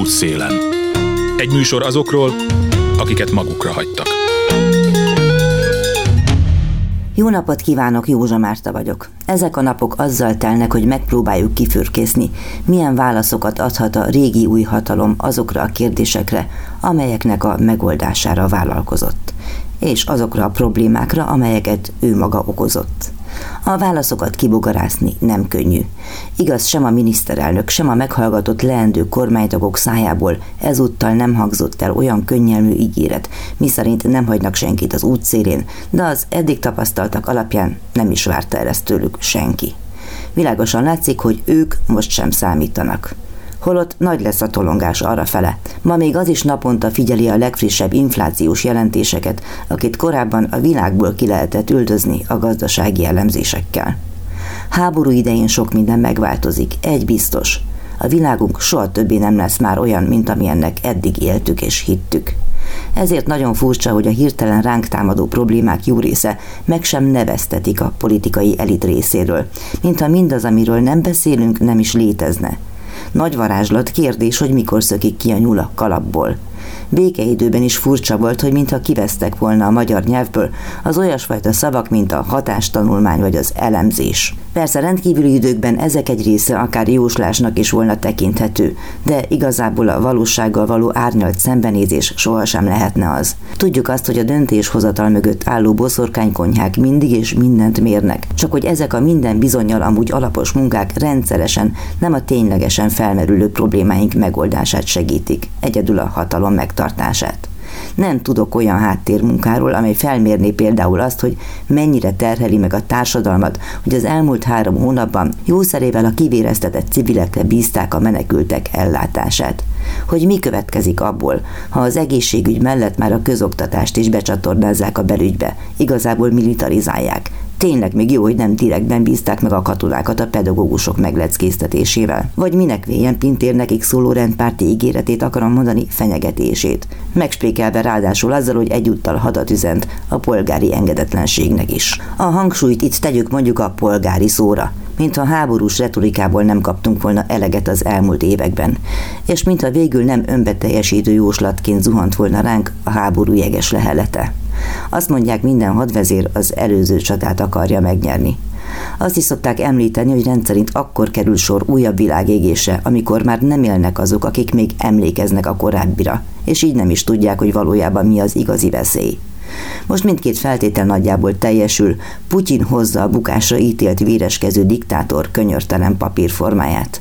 Útszélen. Egy műsor azokról, akiket magukra hagytak. Jó napot kívánok, Józsa Márta vagyok. Ezek a napok azzal telnek, hogy megpróbáljuk kifürkészni, milyen válaszokat adhat a régi új hatalom azokra a kérdésekre, amelyeknek a megoldására vállalkozott, és azokra a problémákra, amelyeket ő maga okozott. A válaszokat kibogarászni nem könnyű. Igaz, sem a miniszterelnök, sem a meghallgatott leendő kormánytagok szájából ezúttal nem hangzott el olyan könnyelmű ígéret, miszerint nem hagynak senkit az útszélén, de az eddig tapasztaltak alapján nem is várta el ezt tőlük senki. Világosan látszik, hogy ők most sem számítanak holott nagy lesz a tolongás arra fele. Ma még az is naponta figyeli a legfrissebb inflációs jelentéseket, akit korábban a világból ki lehetett üldözni a gazdasági elemzésekkel. Háború idején sok minden megváltozik, egy biztos. A világunk soha többé nem lesz már olyan, mint amilyennek eddig éltük és hittük. Ezért nagyon furcsa, hogy a hirtelen ránk támadó problémák jó része meg sem neveztetik a politikai elit részéről, mintha mindaz, amiről nem beszélünk, nem is létezne – nagy varázslat kérdés, hogy mikor szökik ki a nyúl a kalapból. Békeidőben is furcsa volt, hogy mintha kivesztek volna a magyar nyelvből az olyasfajta szavak, mint a hatástanulmány vagy az elemzés. Persze rendkívüli időkben ezek egy része akár jóslásnak is volna tekinthető, de igazából a valósággal való árnyalt szembenézés sohasem lehetne az. Tudjuk azt, hogy a döntéshozatal mögött álló boszorkánykonyhák mindig és mindent mérnek, csak hogy ezek a minden bizonyal amúgy alapos munkák rendszeresen nem a ténylegesen felmerülő problémáink megoldását segítik, egyedül a hatalom megtartását. Nem tudok olyan háttérmunkáról, amely felmérné például azt, hogy mennyire terheli meg a társadalmat, hogy az elmúlt három hónapban jószerével a kivéreztetett civilekre bízták a menekültek ellátását. Hogy mi következik abból, ha az egészségügy mellett már a közoktatást is becsatornázzák a belügybe, igazából militarizálják, Tényleg még jó, hogy nem direktben bízták meg a katonákat a pedagógusok megleckéztetésével. Vagy minek véljen Pintér nekik szóló rendpárti ígéretét akarom mondani, fenyegetését. Megsprékelve ráadásul azzal, hogy egyúttal hadat üzent a polgári engedetlenségnek is. A hangsúlyt itt tegyük mondjuk a polgári szóra, mintha háborús retorikából nem kaptunk volna eleget az elmúlt években, és mintha végül nem önbeteljesítő jóslatként zuhant volna ránk a háború jeges lehelete. Azt mondják, minden hadvezér az előző csatát akarja megnyerni. Azt is szokták említeni, hogy rendszerint akkor kerül sor újabb világégése, amikor már nem élnek azok, akik még emlékeznek a korábbira, és így nem is tudják, hogy valójában mi az igazi veszély. Most mindkét feltétel nagyjából teljesül, Putyin hozza a bukásra ítélt véreskező diktátor könyörtelen papírformáját.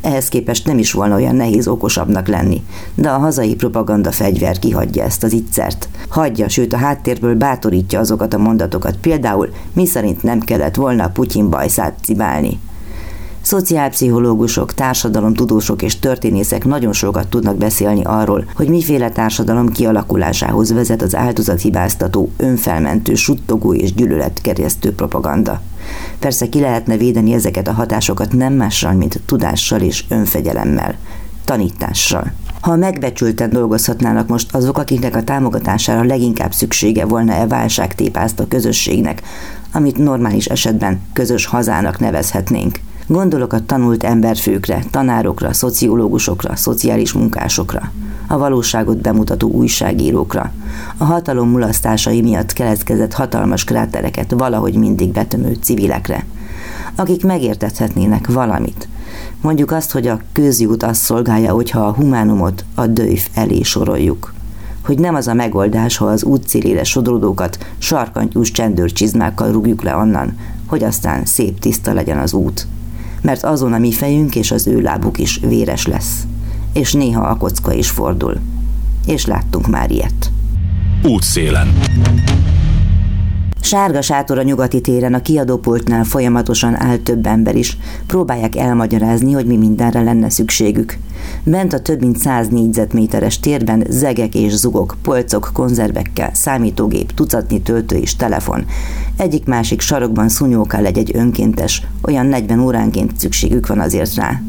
Ehhez képest nem is volna olyan nehéz okosabbnak lenni, de a hazai propaganda fegyver kihagyja ezt az ittszert. Hagyja, sőt a háttérből bátorítja azokat a mondatokat, például mi szerint nem kellett volna Putyin bajszát cibálni. Szociálpszichológusok, társadalomtudósok és történészek nagyon sokat tudnak beszélni arról, hogy miféle társadalom kialakulásához vezet az áldozathibáztató, önfelmentő, suttogó és gyűlöletkerjesztő propaganda. Persze ki lehetne védeni ezeket a hatásokat nem mással, mint tudással és önfegyelemmel, tanítással. Ha megbecsülten dolgozhatnának most azok, akiknek a támogatására leginkább szüksége volna e válságtépázt a közösségnek, amit normális esetben közös hazának nevezhetnénk. Gondolok a tanult emberfőkre, tanárokra, szociológusokra, szociális munkásokra, a valóságot bemutató újságírókra, a hatalom mulasztásai miatt keletkezett hatalmas krátereket valahogy mindig betömő civilekre, akik megértethetnének valamit. Mondjuk azt, hogy a közjút azt szolgálja, hogyha a humánumot a dőf elé soroljuk. Hogy nem az a megoldás, ha az útcélére sodródókat sarkantyús csendőrcsizmákkal rúgjuk le onnan, hogy aztán szép tiszta legyen az út mert azon a mi fejünk és az ő lábuk is véres lesz. És néha a kocka is fordul. És láttunk már ilyet. Útszélen. Sárga sátor a nyugati téren a kiadópultnál folyamatosan áll több ember is. Próbálják elmagyarázni, hogy mi mindenre lenne szükségük. Bent a több mint 100 négyzetméteres térben zegek és zugok, polcok, konzervekkel, számítógép, tucatnyi töltő és telefon. Egyik-másik sarokban szunyókál egy-egy önkéntes, olyan 40 óránként szükségük van azért rá.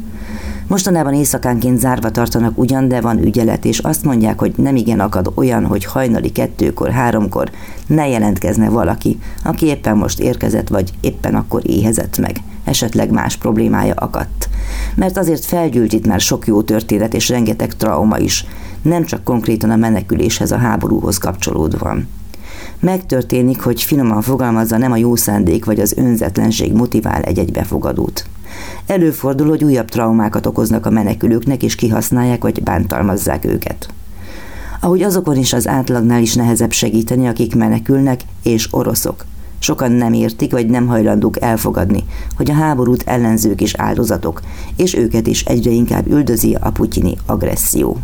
Mostanában éjszakánként zárva tartanak ugyan, de van ügyelet, és azt mondják, hogy nem igen akad olyan, hogy hajnali kettőkor, háromkor ne jelentkezne valaki, aki éppen most érkezett, vagy éppen akkor éhezett meg. Esetleg más problémája akadt. Mert azért felgyűlt itt már sok jó történet és rengeteg trauma is, nem csak konkrétan a meneküléshez, a háborúhoz kapcsolódva. Megtörténik, hogy finoman fogalmazza, nem a jó szándék vagy az önzetlenség motivál egy-egy befogadót. Előfordul, hogy újabb traumákat okoznak a menekülőknek, és kihasználják vagy bántalmazzák őket. Ahogy azokon is az átlagnál is nehezebb segíteni, akik menekülnek, és oroszok – Sokan nem értik, vagy nem hajlandók elfogadni, hogy a háborút ellenzők is áldozatok, és őket is egyre inkább üldözi a putyini agresszió.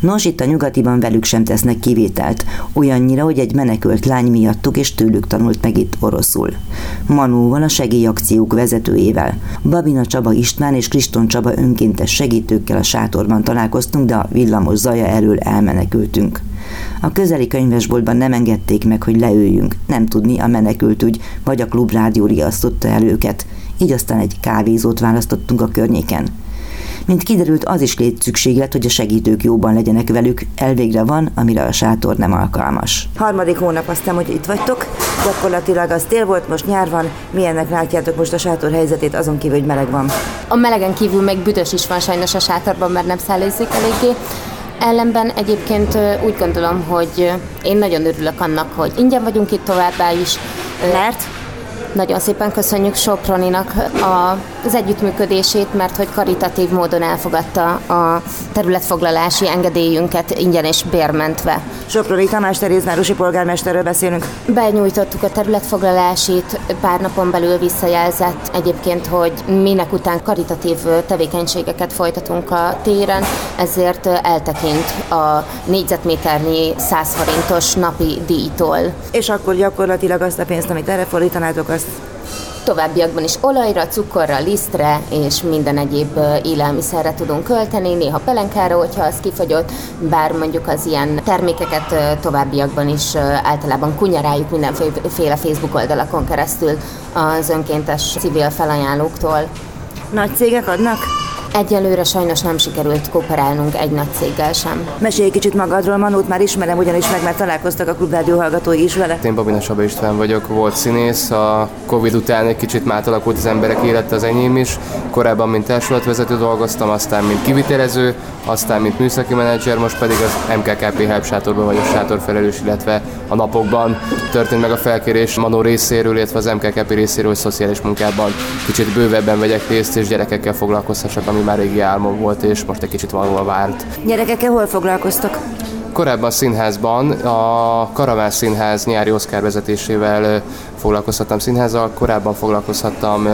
Nos, itt a nyugatiban velük sem tesznek kivételt, olyannyira, hogy egy menekült lány miattuk és tőlük tanult meg itt oroszul. Manóval, a segélyakciók vezetőjével, Babina Csaba István és Kriston Csaba önkéntes segítőkkel a sátorban találkoztunk, de a villamos zaja elől elmenekültünk. A közeli könyvesboltban nem engedték meg, hogy leüljünk, nem tudni a menekültügy, vagy a klubrádió riasztotta el őket, így aztán egy kávézót választottunk a környéken. Mint kiderült, az is létszükséglet, hogy a segítők jóban legyenek velük, elvégre van, amire a sátor nem alkalmas. Harmadik hónap aztán, hogy itt vagytok, gyakorlatilag az tél volt, most nyár van, milyennek látjátok most a sátor helyzetét, azon kívül, hogy meleg van? A melegen kívül még büdös is van sajnos a sátorban, mert nem szállézik eléggé. Ellenben egyébként úgy gondolom, hogy én nagyon örülök annak, hogy ingyen vagyunk itt továbbá is. Mert? Nagyon szépen köszönjük Soproninak az együttműködését, mert hogy karitatív módon elfogadta a területfoglalási engedélyünket ingyen és bérmentve. Soproni Tamás Terézvárosi polgármesterről beszélünk. Benyújtottuk a területfoglalásit, pár napon belül visszajelzett egyébként, hogy minek után karitatív tevékenységeket folytatunk a téren, ezért eltekint a négyzetméternyi 100 forintos napi díjtól. És akkor gyakorlatilag azt a pénzt, amit erre fordítanátok, azt továbbiakban is olajra, cukorra, lisztre és minden egyéb élelmiszerre tudunk költeni, néha pelenkára, hogyha az kifogyott, bár mondjuk az ilyen termékeket továbbiakban is általában kunyaráljuk mindenféle Facebook oldalakon keresztül az önkéntes civil felajánlóktól. Nagy cégek adnak? Egyelőre sajnos nem sikerült kooperálnunk egy nagy céggel sem. Mesélj kicsit magadról, Manót már ismerem, ugyanis meg már találkoztak a klubrádió hallgatói is vele. Én Babina Saba István vagyok, volt színész, a Covid után egy kicsit már alakult az emberek élete, az enyém is. Korábban, mint társulatvezető dolgoztam, aztán mint kivitelező, aztán mint műszaki menedzser, most pedig az MKKP Help sátorban vagyok sátorfelelős, illetve a napokban történt meg a felkérés Manó részéről, illetve az MKKP részéről, hogy szociális munkában kicsit bővebben vegyek részt, és gyerekekkel foglalkozhassak, ami már régi álmom volt, és most egy kicsit valóban vált. Gyerekekkel hol foglalkoztok? Korábban színházban, a Karaván Színház nyári Oszkár vezetésével foglalkozhattam színházzal, korábban foglalkozhattam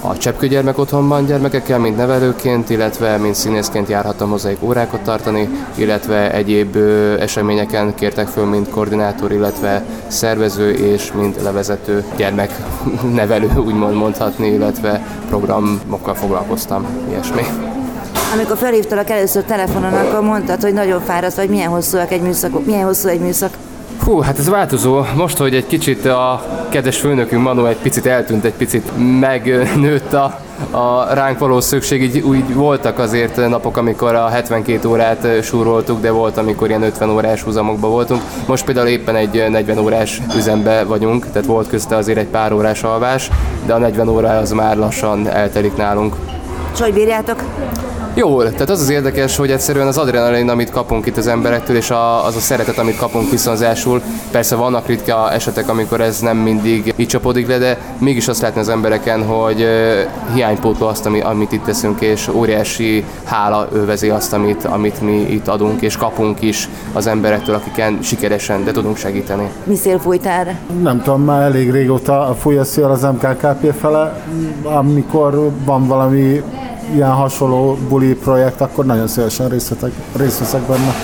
a Cseppkő gyermek otthonban gyermekekkel, mint nevelőként, illetve mint színészként járhattam hozzájuk órákat tartani, illetve egyéb eseményeken kértek föl, mint koordinátor, illetve szervező és mint levezető gyermeknevelő, úgymond mondhatni, illetve programokkal foglalkoztam, ilyesmi. Amikor felhívtalak először telefonon, akkor mondtad, hogy nagyon fáradt vagy, milyen hosszúak egy műszak, milyen hosszú egy műszak? Hú, hát ez változó. Most, hogy egy kicsit a kedves főnökünk Manu egy picit eltűnt, egy picit megnőtt a, a ránk való szükség, így úgy voltak azért napok, amikor a 72 órát súroltuk, de volt, amikor ilyen 50 órás húzamokban voltunk. Most például éppen egy 40 órás üzembe vagyunk, tehát volt közte azért egy pár órás alvás, de a 40 óra az már lassan eltelik nálunk. És hogy bírjátok? Jól, tehát az az érdekes, hogy egyszerűen az adrenalin, amit kapunk itt az emberektől, és a, az a szeretet, amit kapunk viszonzásul, persze vannak ritka esetek, amikor ez nem mindig így csapódik le, de mégis azt látni az embereken, hogy hiánypótló azt, ami, amit itt teszünk, és óriási hála övezi azt, amit, amit mi itt adunk, és kapunk is az emberektől, akiken sikeresen, de tudunk segíteni. Mi szél fújt erre? Nem tudom, már elég régóta fúj a szél az MKKP fele, amikor van valami ilyen hasonló buli projekt, akkor nagyon szívesen részt veszek benne.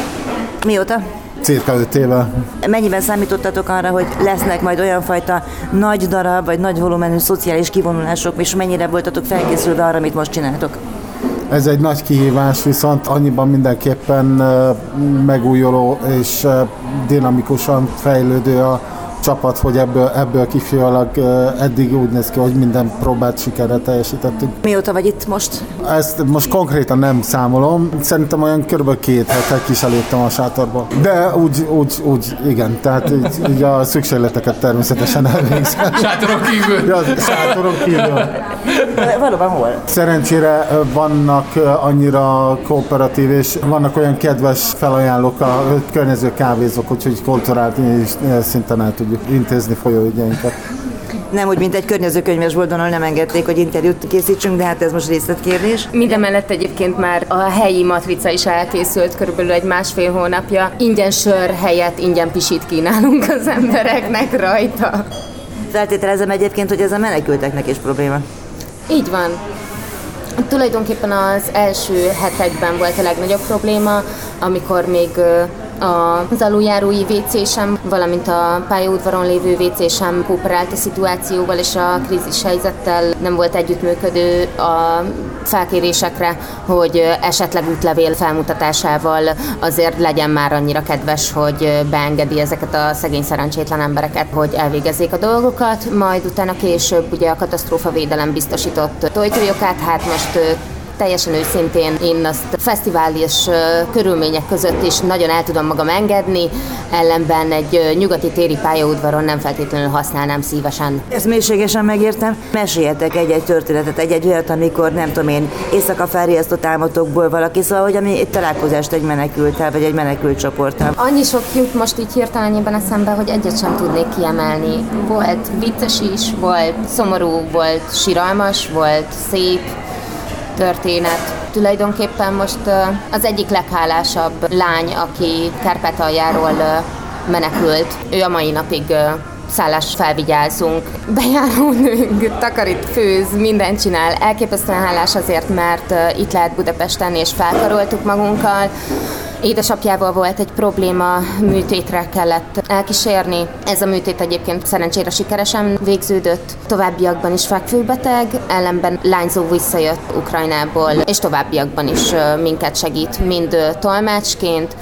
Mióta? Cirka 5 éve. Mennyiben számítottatok arra, hogy lesznek majd olyan fajta nagy darab, vagy nagy volumenű szociális kivonulások, és mennyire voltatok felkészülve arra, amit most csináltok? Ez egy nagy kihívás, viszont annyiban mindenképpen megújuló és dinamikusan fejlődő a csapat, hogy ebből, ebből kifolyólag eddig úgy néz ki, hogy minden próbát sikerre teljesítettük. Mióta vagy itt most? Ezt most konkrétan nem számolom, szerintem olyan kb. két hetet is eléptem a sátorba. De úgy, úgy, úgy igen, tehát így, így a szükségleteket természetesen elvégzem. Sátoron kívül? Ja, sátoron kívül. Valóban hol? Szerencsére vannak annyira kooperatív, és vannak olyan kedves felajánlók a környező kávézók, úgyhogy kulturális szinten el tudjuk intézni folyóügyeinket. Nem úgy, mint egy környezőkönyvesbolton, ahol nem engedték, hogy interjút készítsünk, de hát ez most részletkérdés. Mindemellett egyébként már a helyi matrica is elkészült körülbelül egy másfél hónapja. Ingyen sör helyett ingyen pisit kínálunk az embereknek rajta. Feltételezem egyébként, hogy ez a menekülteknek is probléma. Így van. Tulajdonképpen az első hetekben volt a legnagyobb probléma, amikor még az aluljárói WC valamint a pályaudvaron lévő WC sem kooperált a szituációval és a krízis helyzettel. Nem volt együttműködő a felkérésekre, hogy esetleg útlevél felmutatásával azért legyen már annyira kedves, hogy beengedi ezeket a szegény szerencsétlen embereket, hogy elvégezzék a dolgokat, majd utána később ugye a katasztrófa védelem biztosított tojtójokát, hát most teljesen őszintén én azt fesztivál és körülmények között is nagyon el tudom magam engedni, ellenben egy nyugati téri pályaudvaron nem feltétlenül használnám szívesen. Ezt mélységesen megértem. Meséljetek egy-egy történetet, egy-egy olyat, amikor nem tudom én, éjszaka felriasztott álmotokból valaki, szóval, hogy ami egy találkozást egy menekültel, vagy egy menekült csoporttal. Annyi sok jut most így hirtelenében eszembe, hogy egyet sem tudnék kiemelni. Volt vicces is, volt szomorú, volt siralmas, volt szép, történet. Tulajdonképpen most az egyik leghálásabb lány, aki Kárpátaljáról menekült, ő a mai napig szállás felvigyázunk, bejárónőnk, takarít, főz, mindent csinál. Elképesztően hálás azért, mert itt lehet Budapesten, és felkaroltuk magunkkal. Édesapjával volt egy probléma, műtétre kellett elkísérni. Ez a műtét egyébként szerencsére sikeresen végződött. Továbbiakban is fekvőbeteg, ellenben lányzó visszajött Ukrajnából, és továbbiakban is minket segít, mind tolmácsként,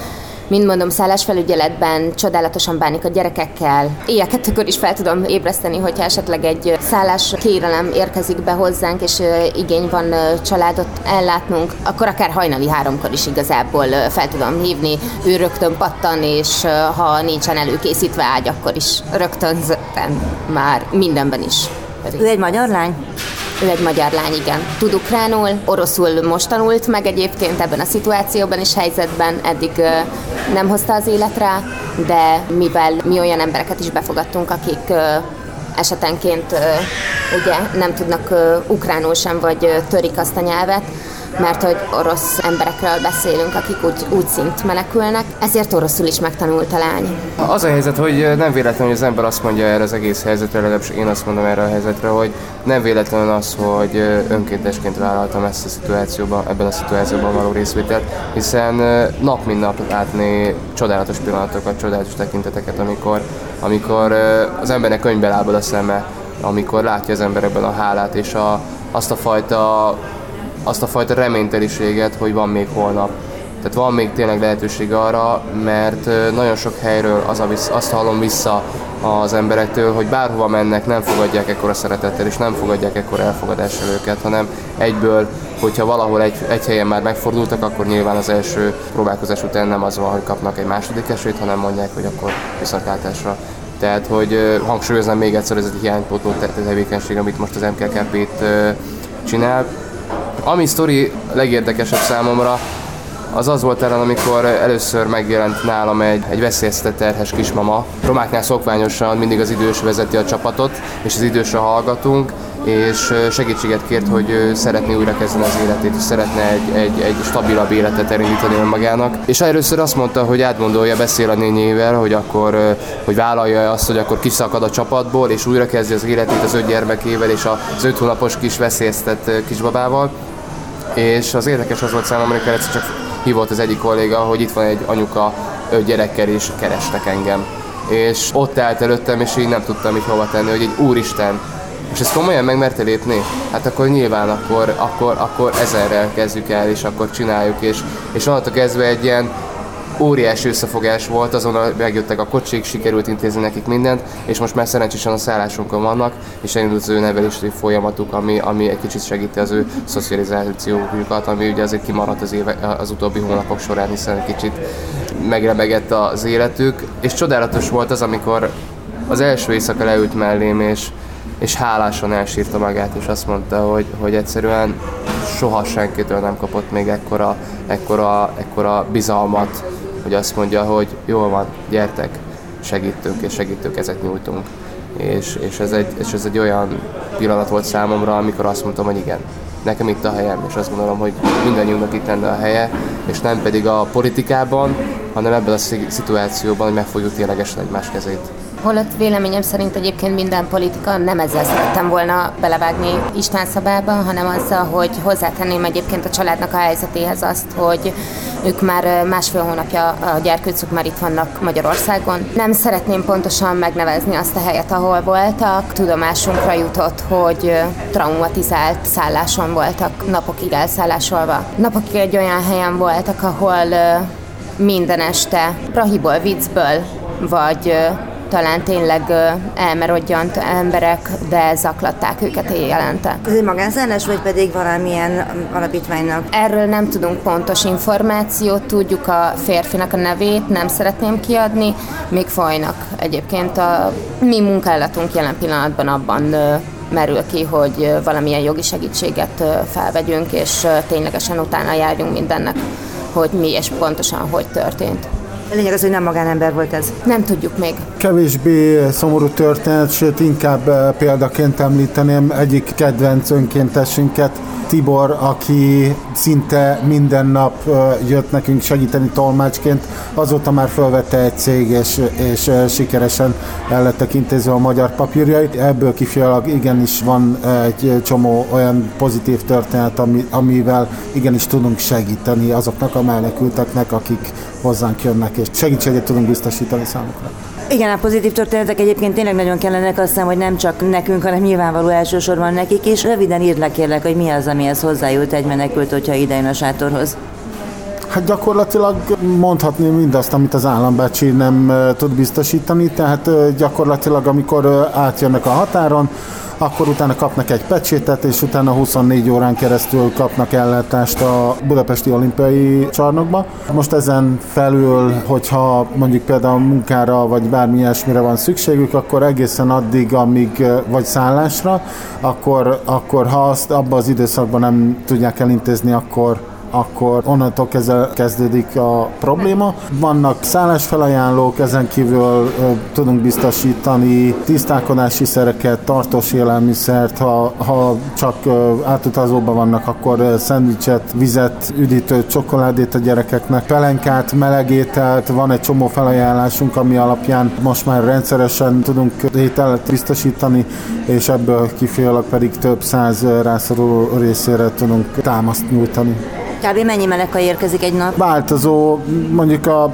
mind mondom, szállásfelügyeletben csodálatosan bánik a gyerekekkel. Éjjel is fel tudom ébreszteni, hogyha esetleg egy szállás kérelem érkezik be hozzánk, és igény van családot ellátnunk, akkor akár hajnali háromkor is igazából fel tudom hívni. Ő rögtön pattan, és ha nincsen előkészítve ágy, akkor is rögtön már mindenben is. Ő egy magyar lány? Ő egy magyar lány, igen. Tud ukránul, oroszul most tanult meg egyébként ebben a szituációban és helyzetben, eddig nem hozta az életre, de mivel mi olyan embereket is befogadtunk, akik esetenként ugye nem tudnak ukránul sem, vagy törik azt a nyelvet, mert hogy orosz emberekről beszélünk, akik úgy, úgy szint menekülnek, ezért oroszul is megtanult a lány. Az a helyzet, hogy nem véletlenül, hogy az ember azt mondja erre az egész helyzetre, legalábbis én azt mondom erre a helyzetre, hogy nem véletlenül az, hogy önkéntesként vállaltam ezt a szituációban, ebben a szituációban való részvételt, hiszen nap mint nap látni csodálatos pillanatokat, csodálatos tekinteteket, amikor, amikor az embernek könyvbe lábad a szeme, amikor látja az ember ebben a hálát és a, azt a fajta azt a fajta reményteliséget, hogy van még holnap. Tehát van még tényleg lehetőség arra, mert nagyon sok helyről az a vissz, azt hallom vissza az emberektől, hogy bárhova mennek, nem fogadják ekkora szeretettel, és nem fogadják ekkora elfogadással őket, hanem egyből, hogyha valahol egy, egy helyen már megfordultak, akkor nyilván az első próbálkozás után nem az van, hogy kapnak egy második esélyt, hanem mondják, hogy akkor viszontlátásra. Tehát, hogy hangsúlyoznám még egyszer, ez egy hiánypótló tevékenység, amit most az MKKP t csinál, ami sztori legérdekesebb számomra, az az volt ellen, amikor először megjelent nálam egy, egy veszélyeztetett terhes kismama. Romáknál szokványosan mindig az idős vezeti a csapatot, és az idősre hallgatunk, és segítséget kért, hogy szeretné újra kezdeni az életét, és szeretne egy, egy, egy stabilabb életet elindítani önmagának. És először azt mondta, hogy átgondolja, beszél a nényével, hogy akkor hogy vállalja azt, hogy akkor kiszakad a csapatból, és újra kezdi az életét az öt gyermekével és az öt hónapos kis veszélyeztett kisbabával és az érdekes az volt számomra, amikor egyszer csak hívott az egyik kolléga, hogy itt van egy anyuka öt gyerekkel, és kerestek engem. És ott állt előttem, és így nem tudtam mit hova tenni, hogy egy úristen, és ezt komolyan megmerte lépni? Hát akkor nyilván akkor, akkor, akkor ezerrel kezdjük el, és akkor csináljuk, és, és onnantól kezdve egy ilyen óriási összefogás volt, azonnal megjöttek a kocsik, sikerült intézni nekik mindent, és most már szerencsésen a szállásunkon vannak, és elindult az ő nevelési folyamatuk, ami, ami egy kicsit segíti az ő szocializációjukat, ami ugye azért kimaradt az, éve, az utóbbi hónapok során, hiszen egy kicsit megremegett az életük, és csodálatos volt az, amikor az első éjszaka leült mellém, és és hálásan elsírta magát, és azt mondta, hogy, hogy egyszerűen soha senkitől nem kapott még ekkora, ekkora, ekkora bizalmat, hogy azt mondja, hogy jól van, gyertek, segítünk és segítő kezet nyújtunk. És, és, ez egy, és ez egy olyan pillanat volt számomra, amikor azt mondtam, hogy igen, nekem itt a helyem, és azt gondolom, hogy mindannyiunknak itt lenne a helye, és nem pedig a politikában, hanem ebben a szituációban, hogy megfogjuk ténylegesen egymás kezét. Holott véleményem szerint egyébként minden politika nem ezzel szerettem volna belevágni István szabába, hanem azzal, hogy hozzátenném egyébként a családnak a helyzetéhez azt, hogy ők már másfél hónapja a gyerkőcük már itt vannak Magyarországon. Nem szeretném pontosan megnevezni azt a helyet, ahol voltak. Tudomásunkra jutott, hogy traumatizált szálláson voltak, napokig elszállásolva. Napokig egy olyan helyen voltak, ahol minden este prahiból, viccből, vagy talán tényleg elmerodjant emberek, de zaklatták őket éjjelente. Ez egy magánszállás, vagy pedig valamilyen alapítványnak? Erről nem tudunk pontos információt, tudjuk a férfinak a nevét, nem szeretném kiadni, még folynak. Egyébként a mi munkálatunk jelen pillanatban abban merül ki, hogy valamilyen jogi segítséget felvegyünk, és ténylegesen utána járjunk mindennek, hogy mi és pontosan hogy történt. Lényeg az, hogy nem magánember volt ez. Nem tudjuk még. Kevésbé szomorú történet, sőt inkább eh, példaként említeném egyik kedvenc önkéntesünket, Tibor, aki szinte minden nap eh, jött nekünk segíteni tolmácsként, azóta már felvette egy cég, és, és eh, sikeresen el lettek intézve a magyar papírjait. Ebből kifolyólag igenis van egy csomó olyan pozitív történet, ami, amivel igenis tudunk segíteni azoknak a menekülteknek, akik hozzánk jönnek, és segítséget tudunk biztosítani számukra. Igen, a pozitív történetek egyébként tényleg nagyon kellenek, azt hiszem, hogy nem csak nekünk, hanem nyilvánvaló elsősorban nekik is. Röviden írd le kérlek, hogy mi az, amihez hozzájut egy menekült, hogyha idejön a sátorhoz. Hát gyakorlatilag mondhatni mindazt, amit az állambácsi nem tud biztosítani, tehát gyakorlatilag amikor átjönnek a határon, akkor utána kapnak egy pecsétet, és utána 24 órán keresztül kapnak ellátást a Budapesti Olimpiai Csarnokba. Most ezen felül, hogyha mondjuk például munkára vagy bármi ilyesmire van szükségük, akkor egészen addig, amíg vagy szállásra, akkor, akkor ha azt abban az időszakban nem tudják elintézni, akkor akkor onnantól kezdve kezdődik a probléma. Vannak szállásfelajánlók, ezen kívül tudunk biztosítani tisztálkodási szereket, tartós élelmiszert, ha, ha csak átutazóban vannak, akkor szendvicset, vizet, üdítőt, csokoládét a gyerekeknek, pelenkát, melegételt, van egy csomó felajánlásunk, ami alapján most már rendszeresen tudunk ételt biztosítani, és ebből kifolyólag pedig több száz rászoruló részére tudunk támaszt nyújtani. Kb. mennyi meleka érkezik egy nap? Változó, mondjuk a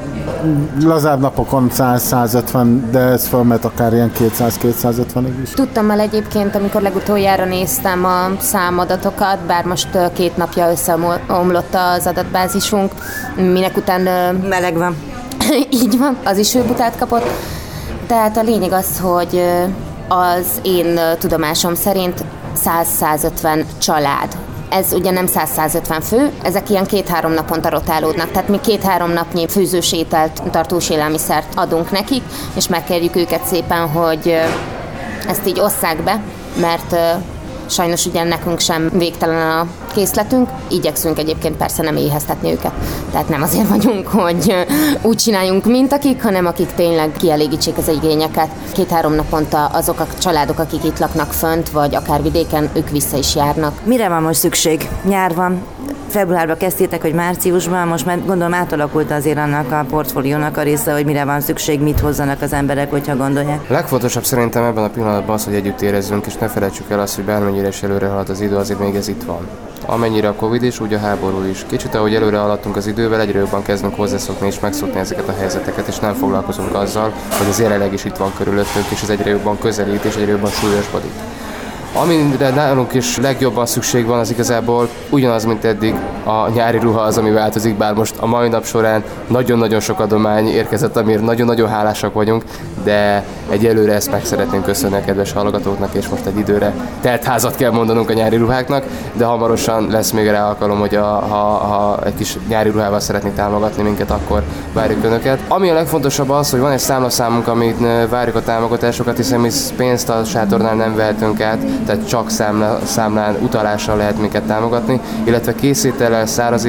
lazább napokon 100-150, de ez fölmet akár ilyen 200-250-ig is. Tudtam el egyébként, amikor legutoljára néztem a számadatokat, bár most két napja összeomlott az adatbázisunk, minek után... Meleg van. Így van, az is őbutát kapott. Tehát a lényeg az, hogy az én tudomásom szerint 100-150 család ez ugye nem 100-150 fő, ezek ilyen két-három naponta rotálódnak, tehát mi két-három napnyi főzős ételt, tartós élelmiszert adunk nekik, és megkérjük őket szépen, hogy ezt így osszák be, mert Sajnos ugye nekünk sem végtelen a készletünk, igyekszünk egyébként persze nem éheztetni őket. Tehát nem azért vagyunk, hogy úgy csináljunk, mint akik, hanem akik tényleg kielégítsék az igényeket. Két-három naponta azok a családok, akik itt laknak fönt, vagy akár vidéken, ők vissza is járnak. Mire van most szükség? Nyár van, februárban kezdtétek, hogy márciusban, most már gondolom átalakult azért annak a portfóliónak a része, hogy mire van szükség, mit hozzanak az emberek, hogyha gondolják. Legfontosabb szerintem ebben a pillanatban az, hogy együtt érezzünk, és ne felejtsük el azt, hogy bármennyire is előre halad az idő, azért még ez itt van. Amennyire a Covid is, úgy a háború is. Kicsit ahogy előre haladtunk az idővel, egyre jobban kezdünk hozzászokni és megszokni ezeket a helyzeteket, és nem foglalkozunk azzal, hogy az jelenleg is itt van körülöttünk, és ez egyre jobban közelít, és egyre jobban súlyosbodik. Amire nálunk is legjobban szükség van, az igazából ugyanaz, mint eddig a nyári ruha az, ami változik, bár most a mai nap során nagyon-nagyon sok adomány érkezett, amiért nagyon-nagyon hálásak vagyunk, de egyelőre ezt meg szeretném köszönni a kedves hallgatóknak, és most egy időre telt házat kell mondanunk a nyári ruháknak, de hamarosan lesz még rá alkalom, hogy a, ha, ha egy kis nyári ruhával szeretnék támogatni minket, akkor várjuk Önöket. Ami a legfontosabb az, hogy van egy számlaszámunk, amit várjuk a támogatásokat, hiszen mi pénzt a sátornál nem vehetünk át, tehát csak számla, számlán utalással lehet minket támogatni, illetve készétellel, száraz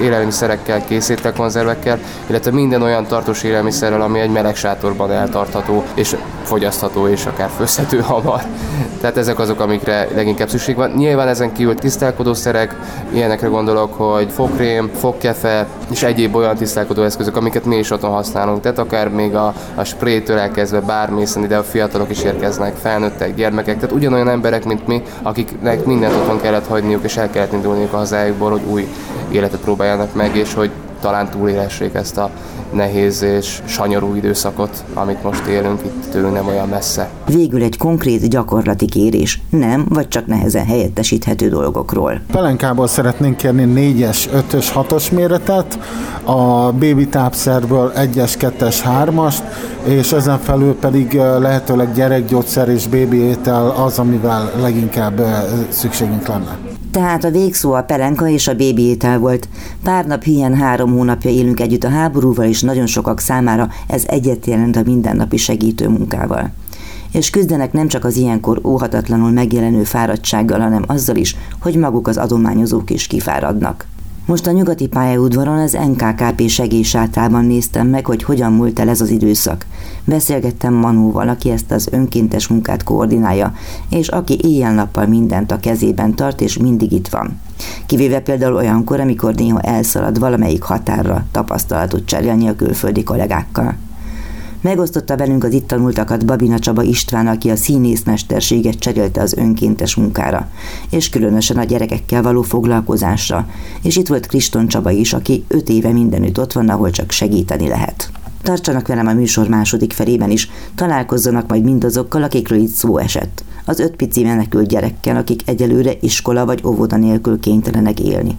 élelmiszerekkel, készételkonzervekkel, illetve minden olyan tartós élelmiszerrel, ami egy meleg sátorban eltartható és fogyasztható és akár főzhető hamar. Tehát ezek azok, amikre leginkább szükség van. Nyilván ezen kívül tisztálkodószerek, ilyenekre gondolok, hogy fokrém, fogkefe és egyéb olyan tisztálkodó eszközök, amiket mi is otthon használunk. Tehát akár még a, a sprétől elkezdve bármi, hiszen ide a fiatalok is érkeznek, felnőttek, gyermekek, tehát ugyanolyan emberek, mint mi, akiknek mindent otthon kellett hagyniuk és el kellett indulniuk a hazájukból, hogy új életet próbáljanak meg, és hogy talán túlélhessék ezt a nehéz és sanyarú időszakot, amit most élünk itt tőlünk nem olyan messze. Végül egy konkrét gyakorlati kérés, nem vagy csak nehezen helyettesíthető dolgokról. Pelenkából szeretnénk kérni 4-es, 5-ös, 6-os méretet, a baby tápszerből 1-es, 2-es, 3-ast, és ezen felül pedig lehetőleg gyerekgyógyszer és bébi étel az, amivel leginkább szükségünk lenne. Tehát a végszó a pelenka és a bébi étel volt. Pár nap hülyen három hónapja élünk együtt a háborúval, és nagyon sokak számára ez egyet jelent a mindennapi segítő munkával. És küzdenek nem csak az ilyenkor óhatatlanul megjelenő fáradtsággal, hanem azzal is, hogy maguk az adományozók is kifáradnak. Most a nyugati pályaudvaron az NKKP segélysátában néztem meg, hogy hogyan múlt el ez az időszak. Beszélgettem Manóval, aki ezt az önkéntes munkát koordinálja, és aki éjjel-nappal mindent a kezében tart, és mindig itt van. Kivéve például olyankor, amikor néha elszalad valamelyik határra tapasztalatot cserélni a külföldi kollégákkal. Megosztotta velünk az itt tanultakat Babina Csaba István, aki a színészmesterséget cserélte az önkéntes munkára, és különösen a gyerekekkel való foglalkozásra. És itt volt Kriston Csaba is, aki öt éve mindenütt ott van, ahol csak segíteni lehet. Tartsanak velem a műsor második felében is, találkozzanak majd mindazokkal, akikről itt szó esett. Az öt pici menekült gyerekkel, akik egyelőre iskola vagy óvoda nélkül kénytelenek élni.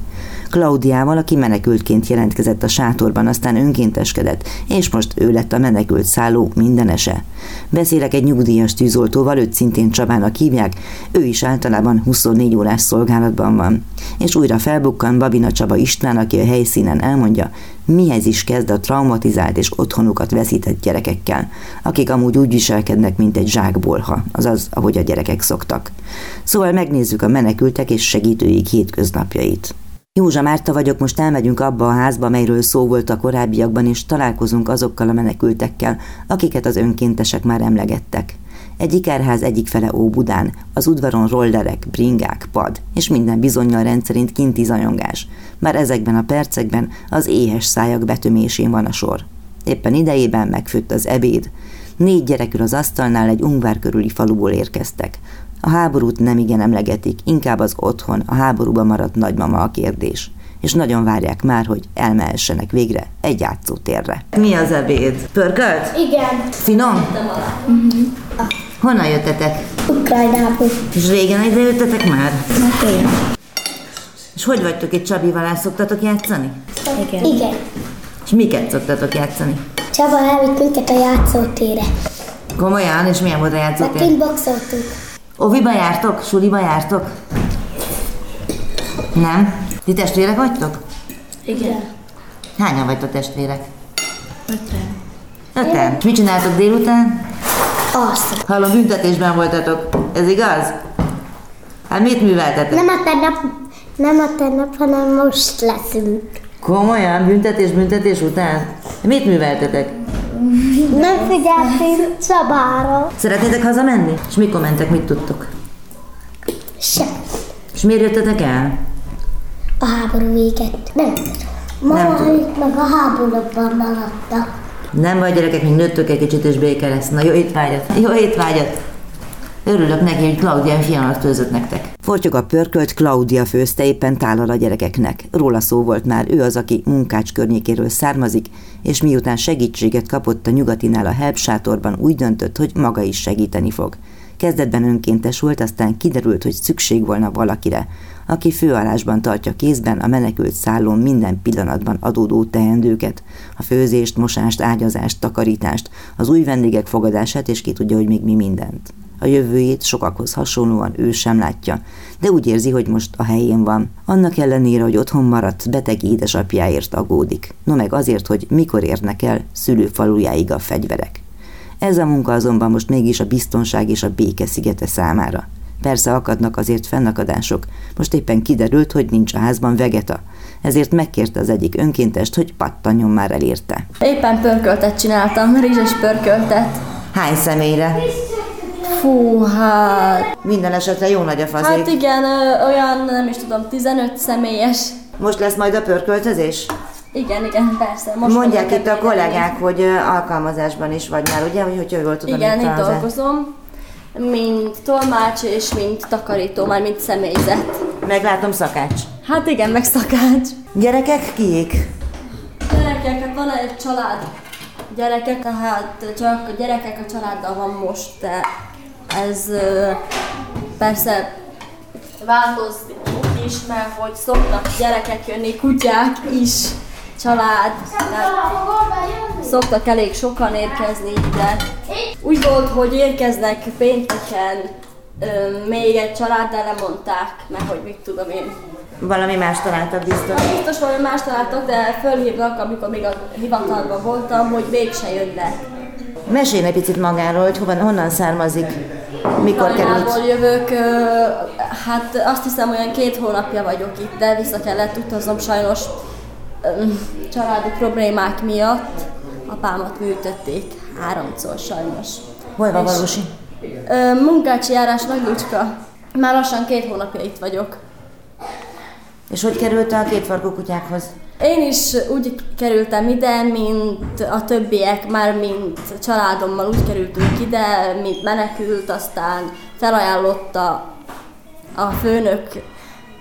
Klaudiával, aki menekültként jelentkezett a sátorban, aztán önkénteskedett, és most ő lett a menekült szálló mindenese. Beszélek egy nyugdíjas tűzoltóval, őt szintén Csabának hívják, ő is általában 24 órás szolgálatban van. És újra felbukkan Babina Csaba István, aki a helyszínen elmondja, mihez is kezd a traumatizált és otthonukat veszített gyerekekkel, akik amúgy úgy viselkednek, mint egy zsákbolha, azaz, ahogy a gyerekek szoktak. Szóval megnézzük a menekültek és segítőik hétköznapjait. Józsa Márta vagyok, most elmegyünk abba a házba, melyről szó volt a korábbiakban, és találkozunk azokkal a menekültekkel, akiket az önkéntesek már emlegettek. Egy ikerház egyik fele Óbudán, az udvaron rollerek, bringák, pad, és minden bizonyal rendszerint kinti zajongás. Már ezekben a percekben az éhes szájak betömésén van a sor. Éppen idejében megfőtt az ebéd. Négy gyerekül az asztalnál egy ungvár körüli faluból érkeztek. A háborút nem igen emlegetik, inkább az otthon, a háborúban maradt nagymama a kérdés. És nagyon várják már, hogy elmehessenek végre egy játszótérre. Mi az ebéd? Pörkölt? Igen. Finom? Uh-huh. Honnan jöttetek? Ukrajnából. És régen ide jöttetek már? Igen. És hogy vagytok itt Csabival, el szoktatok játszani? Igen. Igen. És miket szoktatok játszani? Csaba elvitt minket a játszótére. Komolyan? És milyen volt a játszótér? kint boxoltunk. Oviba jártok? Suliba jártok? Nem? Ti testvérek vagytok? Igen. Hányan vagytok testvérek? Öten. Öten? És mit csináltok délután? Azt. Hallom, büntetésben voltatok. Ez igaz? Hát mit műveltetek? Nem a tegnap, nem a tegnap, hanem most leszünk. Komolyan? Büntetés, büntetés után? Mit műveltetek? Nem figyeltünk Csabára. Szeretnétek hazamenni? És mikor mentek, mit tudtok? Sem. És miért jöttetek el? A háború véget. Nem. Mamaik meg a háborúban maradtak. Nem baj, gyerekek, még nőttök egy kicsit, és béke lesz. Na, jó étvágyat! Jó étvágyat! Örülök neki, hogy Klaudia fiamat főzött nektek. Fortyog a pörkölt Klaudia főzte éppen tállal a gyerekeknek. Róla szó volt már, ő az, aki munkács környékéről származik, és miután segítséget kapott a nyugatinál a help sátorban, úgy döntött, hogy maga is segíteni fog. Kezdetben önkéntes volt, aztán kiderült, hogy szükség volna valakire, aki főállásban tartja kézben a menekült szállón minden pillanatban adódó teendőket, a főzést, mosást, ágyazást, takarítást, az új vendégek fogadását, és ki tudja, hogy még mi mindent. A jövőjét sokakhoz hasonlóan ő sem látja, de úgy érzi, hogy most a helyén van. Annak ellenére, hogy otthon maradt, beteg édesapjáért agódik. No meg azért, hogy mikor érnek el szülőfalujáig a fegyverek. Ez a munka azonban most mégis a biztonság és a béke szigete számára. Persze akadnak azért fennakadások. Most éppen kiderült, hogy nincs a házban vegeta. Ezért megkérte az egyik önkéntest, hogy pattanjon már elérte. Éppen pörköltet csináltam, rizses pörköltet. Hány személyre? Fú, hát... Minden esetre jó nagy a fazék. Hát igen, ö, olyan, nem is tudom, 15 személyes. Most lesz majd a pörköltözés? Igen, igen, persze. Most Mondják itt a kollégák, hogy ö, alkalmazásban is vagy már, ugye? Hogy, hogy jól tudom Igen, itt itt az- dolgozom. Mint tolmács és mint takarító, már mint személyzet. Meglátom szakács. Hát igen, meg szakács. Gyerekek kiék? Gyerekek, hát van egy család. Gyerekek, tehát csak a gyerekek a családdal van most, de ez persze változik is, mert hogy szoktak gyerekek jönni, kutyák is, család, szoktak elég sokan érkezni ide. Úgy volt, hogy érkeznek pénteken ö, még egy család, de lemondták, mert hogy mit tudom én, Valami más találtak biztos. Biztos valami más találtak, de fölhívnak, amikor még a hivatalban voltam, hogy mégse jönnek. Mesélj egy picit magáról, hogy hova, honnan származik, mikor került. jövök, hát azt hiszem olyan két hónapja vagyok itt, de vissza kellett utaznom sajnos családi problémák miatt. Apámat műtötték háromszor sajnos. Hol van valósi? Munkácsi járás Nagy Lucska. Már lassan két hónapja itt vagyok. És hogy került a kétfarkú kutyákhoz? Én is úgy kerültem ide, mint a többiek, már mint családommal úgy kerültünk ide, mint menekült, aztán felajánlotta a főnök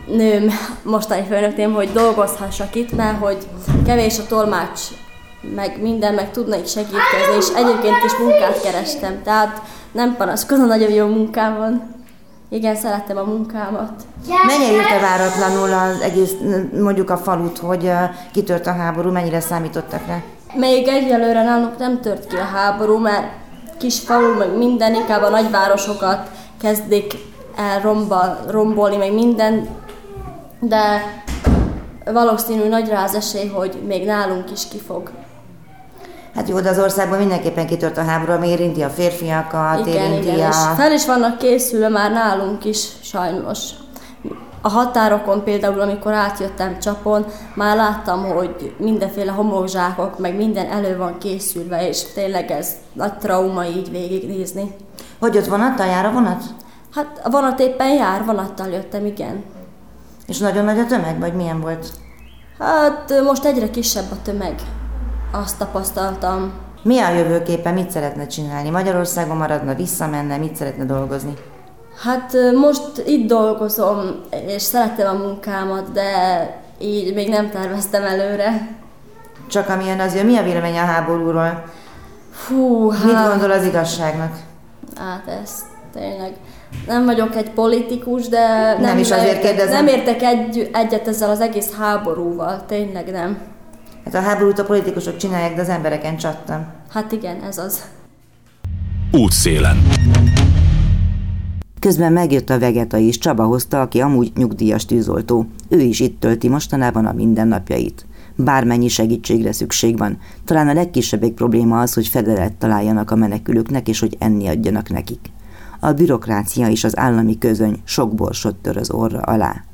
nőm, mostani főnökném, hogy dolgozhassak itt, mert hogy kevés a tolmács, meg minden, meg tudnék segíteni, és egyébként is munkát kerestem, tehát nem panaszkodom, nagyon jó munkám van. Igen, szeretem a munkámat. Mennyire érte váratlanul az egész, mondjuk a falut, hogy kitört a háború, mennyire számítottak rá? Még egyelőre nálunk nem tört ki a háború, mert kis falu, meg minden, inkább a nagyvárosokat kezdik el romba, rombolni, meg minden, de valószínű nagy rá az esély, hogy még nálunk is kifog. Hát jó, de az országban mindenképpen kitört a háború, ami érinti a férfiakat, Igen, érinti igen, és a... fel is vannak készülve már nálunk is, sajnos. A határokon például, amikor átjöttem csapon, már láttam, hogy mindenféle homokzsákok, meg minden elő van készülve, és tényleg ez nagy trauma így végignézni. Hogy ott vonattal jár a vonat? Hát a vonat éppen jár, vonattal jöttem, igen. És nagyon nagy a tömeg, vagy milyen volt? Hát most egyre kisebb a tömeg. Azt tapasztaltam. Mi a jövőképe, mit szeretne csinálni? Magyarországon maradna, visszamenne, mit szeretne dolgozni? Hát most itt dolgozom, és szeretem a munkámat, de így még nem terveztem előre. Csak amilyen az jön, mi a vélemény a háborúról? Fú, hát... Mit gondol az igazságnak? Hát ez tényleg. Nem vagyok egy politikus, de nem, Nem is azért kérdezem. Nem értek egy, egyet ezzel az egész háborúval, tényleg nem. Hát a háborút a politikusok csinálják, de az embereken csattam. Hát igen, ez az. Útszélen. Közben megjött a vegeta is, Csaba hozta, aki amúgy nyugdíjas tűzoltó. Ő is itt tölti mostanában a mindennapjait. Bármennyi segítségre szükség van. Talán a legkisebbik probléma az, hogy fedelet találjanak a menekülőknek, és hogy enni adjanak nekik. A bürokrácia és az állami közöny sok borsot tör az orra alá.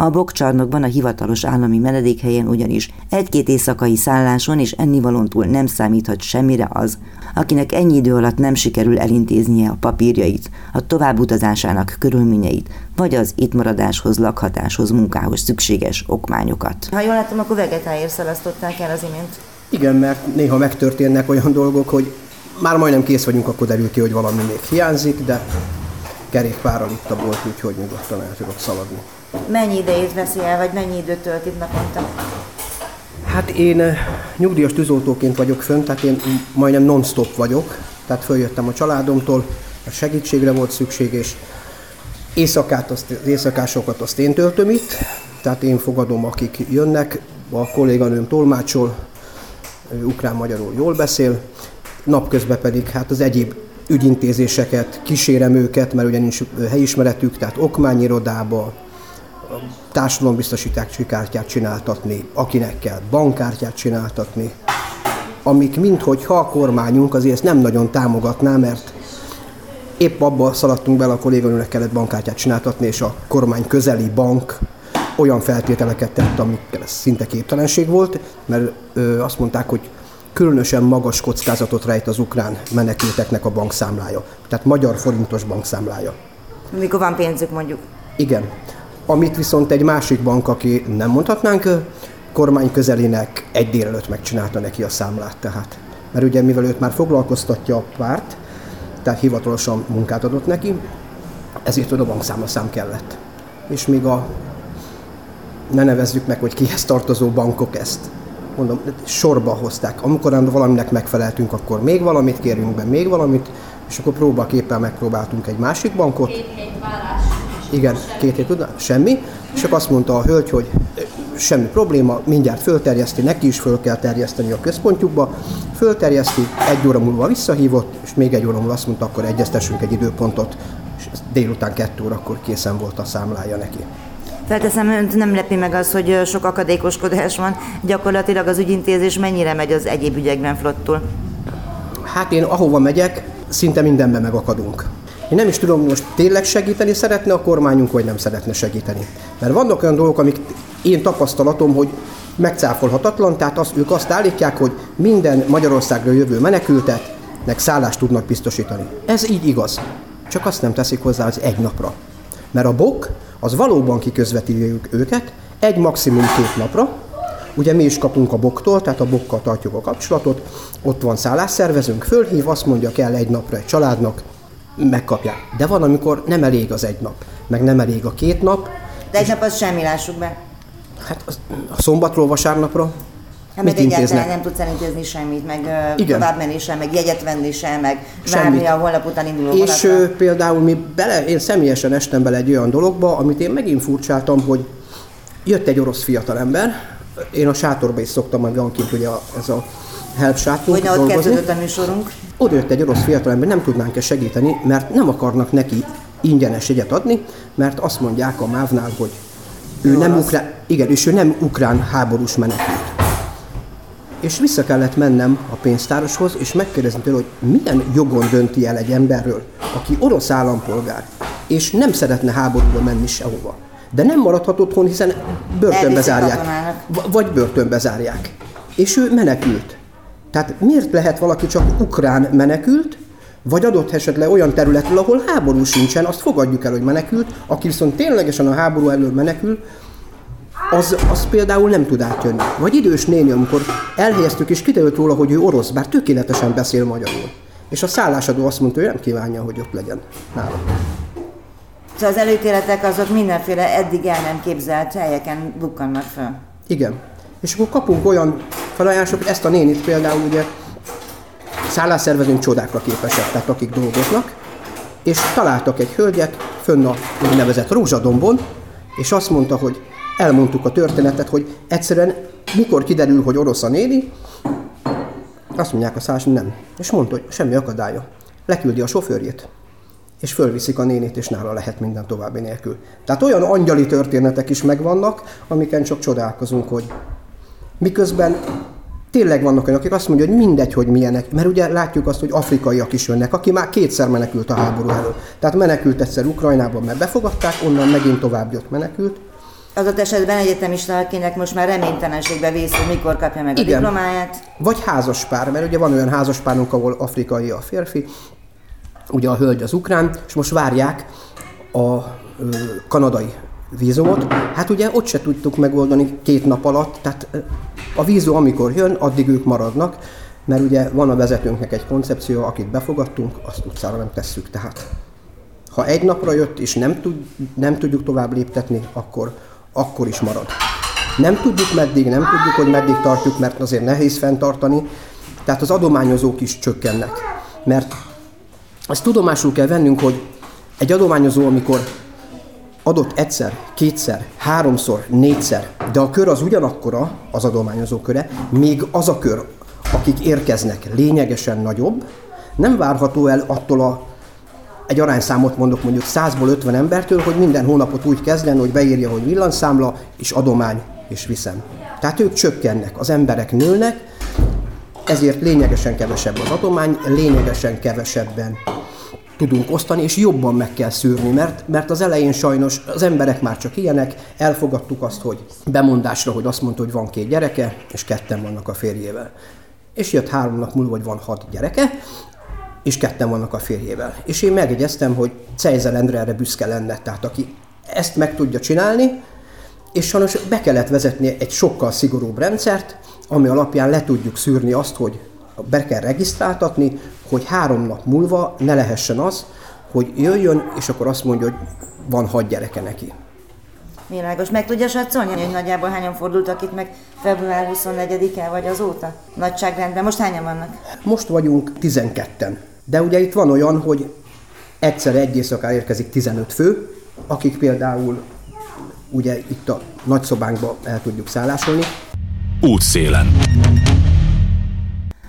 A bokcsarnokban a hivatalos állami menedékhelyen ugyanis egy-két éjszakai szálláson és ennivalón túl nem számíthat semmire az, akinek ennyi idő alatt nem sikerül elintéznie a papírjait, a továbbutazásának körülményeit, vagy az itt maradáshoz, lakhatáshoz, munkához szükséges okmányokat. Ha jól látom, akkor vegetáért szalasztották el az imént. Igen, mert néha megtörténnek olyan dolgok, hogy már majdnem kész vagyunk, akkor derül ki, hogy valami még hiányzik, de kerékpárral itt a bolt, úgyhogy nyugodtan el tudok szaladni. Mennyi idejét veszi el, vagy mennyi időt tölt itt naponta? Hát én eh, nyugdíjas tűzoltóként vagyok fönt, tehát én majdnem non-stop vagyok, tehát följöttem a családomtól, segítségre volt szükség, és éjszakát, azt, az éjszakásokat azt én töltöm itt, tehát én fogadom, akik jönnek, a kolléganőm tolmácsol, ukrán-magyarul jól beszél, napközben pedig hát az egyéb ügyintézéseket, kísérem őket, mert ugye nincs helyismeretük, tehát okmányirodába, társadalombiztosítási kártyát csináltatni, akinek kell bankkártyát csináltatni, amik minthogyha a kormányunk azért ezt nem nagyon támogatná, mert épp abba szaladtunk bele, a kolléganőnek kellett bankkártyát csináltatni, és a kormány közeli bank olyan feltételeket tett, amikkel ez szinte képtelenség volt, mert ö, azt mondták, hogy különösen magas kockázatot rejt az ukrán menekülteknek a bankszámlája. Tehát magyar forintos bankszámlája. Mikor van pénzük mondjuk. Igen. Amit viszont egy másik bank, aki nem mondhatnánk, kormány közelének egy délelőtt megcsinálta neki a számlát tehát. Mert ugye mivel őt már foglalkoztatja a párt, tehát hivatalosan munkát adott neki, ezért a bankszámla szám kellett. És még a ne nevezzük meg, hogy kihez tartozó bankok ezt. Mondom, sorba hozták. Amikor valaminek megfeleltünk, akkor még valamit kérjünk be, még valamit, és akkor próbaképpen megpróbáltunk egy másik bankot. Két hét. Igen, két hét tudna, semmi. És akkor azt mondta a hölgy, hogy semmi probléma, mindjárt fölterjeszti, neki is föl kell terjeszteni a központjukba. Fölterjeszti, egy óra múlva visszahívott, és még egy óra múlva azt mondta, akkor egyeztessünk egy időpontot, és délután kettő órakor készen volt a számlája neki. Felteszem, önt nem lepi meg az, hogy sok akadékoskodás van. Gyakorlatilag az ügyintézés mennyire megy az egyéb ügyekben flottul? Hát én ahova megyek, szinte mindenben megakadunk. Én nem is tudom, most tényleg segíteni szeretne a kormányunk, vagy nem szeretne segíteni. Mert vannak olyan dolgok, amik én tapasztalatom, hogy megcáfolhatatlan, tehát azt, ők azt állítják, hogy minden Magyarországra jövő menekültetnek szállást tudnak biztosítani. Ez így igaz. Csak azt nem teszik hozzá az egy napra. Mert a BOK az valóban kiközvetítjük őket egy maximum két napra, Ugye mi is kapunk a boktól, tehát a bokkal tartjuk a kapcsolatot, ott van szállásszervezünk, fölhív, azt mondja, kell egy napra egy családnak, megkapják. De van, amikor nem elég az egy nap, meg nem elég a két nap. De egy nap az semmi, lássuk be. Hát az, a szombatról vasárnapra nem, Mit egyáltalán nem tudsz elintézni semmit, meg Igen. tovább sem, meg jegyet venni sem, meg Semmit. várni a holnap után induló És ö, például mi bele, én személyesen estem bele egy olyan dologba, amit én megint furcsáltam, hogy jött egy orosz fiatalember, én a sátorba is szoktam, majd van kint ugye a, ez a help sátor. Hogy ott kezdődött a műsorunk. Oda jött egy orosz fiatalember, nem tudnánk-e segíteni, mert nem akarnak neki ingyenes jegyet adni, mert azt mondják a mávnál, hogy ő nem ukrán, igen, és ő nem ukrán háborús menekült és vissza kellett mennem a pénztároshoz, és megkérdezni tőle, hogy milyen jogon dönti el egy emberről, aki orosz állampolgár, és nem szeretne háborúba menni sehova. De nem maradhat otthon, hiszen börtönbe zárják. Vagy börtönbe zárják. És ő menekült. Tehát miért lehet valaki csak ukrán menekült, vagy adott esetleg olyan területről, ahol háború sincsen, azt fogadjuk el, hogy menekült, aki viszont ténylegesen a háború elől menekül, az, az például nem tud átjönni. Vagy idős néni, amikor elhelyeztük, és kiderült róla, hogy ő orosz, bár tökéletesen beszél magyarul. És a szállásadó azt mondta, hogy nem kívánja, hogy ott legyen nála. Szóval az előítéletek azok mindenféle eddig el nem képzelt helyeken bukkannak fel. Igen. És akkor kapunk olyan felajánlásokat, ezt a nénit például ugye szállásszervezőnk csodákra képesek, tehát akik dolgoznak, és találtak egy hölgyet fönn a úgynevezett rózsadombon, és azt mondta, hogy elmondtuk a történetet, hogy egyszerűen mikor kiderül, hogy orosz a néni, azt mondják a szállás, nem. És mondta, hogy semmi akadálya. Leküldi a sofőrjét, és fölviszik a nénit, és nála lehet minden további nélkül. Tehát olyan angyali történetek is megvannak, amiken csak csodálkozunk, hogy miközben tényleg vannak olyanok, akik azt mondják, hogy mindegy, hogy milyenek, mert ugye látjuk azt, hogy afrikaiak is jönnek, aki már kétszer menekült a háború elől. Tehát menekült egyszer Ukrajnában, mert befogadták, onnan megint tovább jött menekült, ott esetben egyetemista, akinek most már reménytelenségbe vészül, mikor kapja meg Igen. a diplomáját. Vagy házaspár, mert ugye van olyan házaspárunk, ahol afrikai a férfi, ugye a hölgy az ukrán, és most várják a ö, kanadai vízumot. Hát ugye ott se tudtuk megoldani két nap alatt, tehát a vízum amikor jön, addig ők maradnak, mert ugye van a vezetőnknek egy koncepció, akit befogadtunk, azt utcára nem tesszük. Tehát ha egy napra jött, és nem, tud, nem tudjuk tovább léptetni, akkor akkor is marad. Nem tudjuk meddig, nem tudjuk, hogy meddig tartjuk, mert azért nehéz fenntartani, tehát az adományozók is csökkennek. Mert Ezt tudomásul kell vennünk, hogy egy adományozó, amikor adott egyszer, kétszer, háromszor, négyszer, de a kör az ugyanakkora, az adományozó köre, még az a kör, akik érkeznek, lényegesen nagyobb, nem várható el attól a egy arányszámot mondok mondjuk 100-ból 50 embertől, hogy minden hónapot úgy kezdjen, hogy beírja, hogy villanszámla, és adomány, és viszem. Tehát ők csökkennek, az emberek nőnek, ezért lényegesen kevesebb az adomány, lényegesen kevesebben tudunk osztani, és jobban meg kell szűrni, mert, mert az elején sajnos az emberek már csak ilyenek, elfogadtuk azt, hogy bemondásra, hogy azt mondta, hogy van két gyereke, és ketten vannak a férjével. És jött három nap múlva, hogy van hat gyereke, és ketten vannak a férjével. És én megjegyeztem, hogy Cejzel Endre erre büszke lenne, tehát aki ezt meg tudja csinálni, és sajnos be kellett vezetni egy sokkal szigorúbb rendszert, ami alapján le tudjuk szűrni azt, hogy be kell regisztráltatni, hogy három nap múlva ne lehessen az, hogy jöjjön, és akkor azt mondja, hogy van hat gyereke neki. Világos. Meg tudja satszolni, hogy nagyjából hányan fordultak itt meg február 24-e vagy azóta? Nagyságrendben. Most hányan vannak? Most vagyunk 12-en. De ugye itt van olyan, hogy egyszer egy éjszakán érkezik 15 fő, akik például ugye itt a nagyszobánkba el tudjuk szállásolni. Útszélen.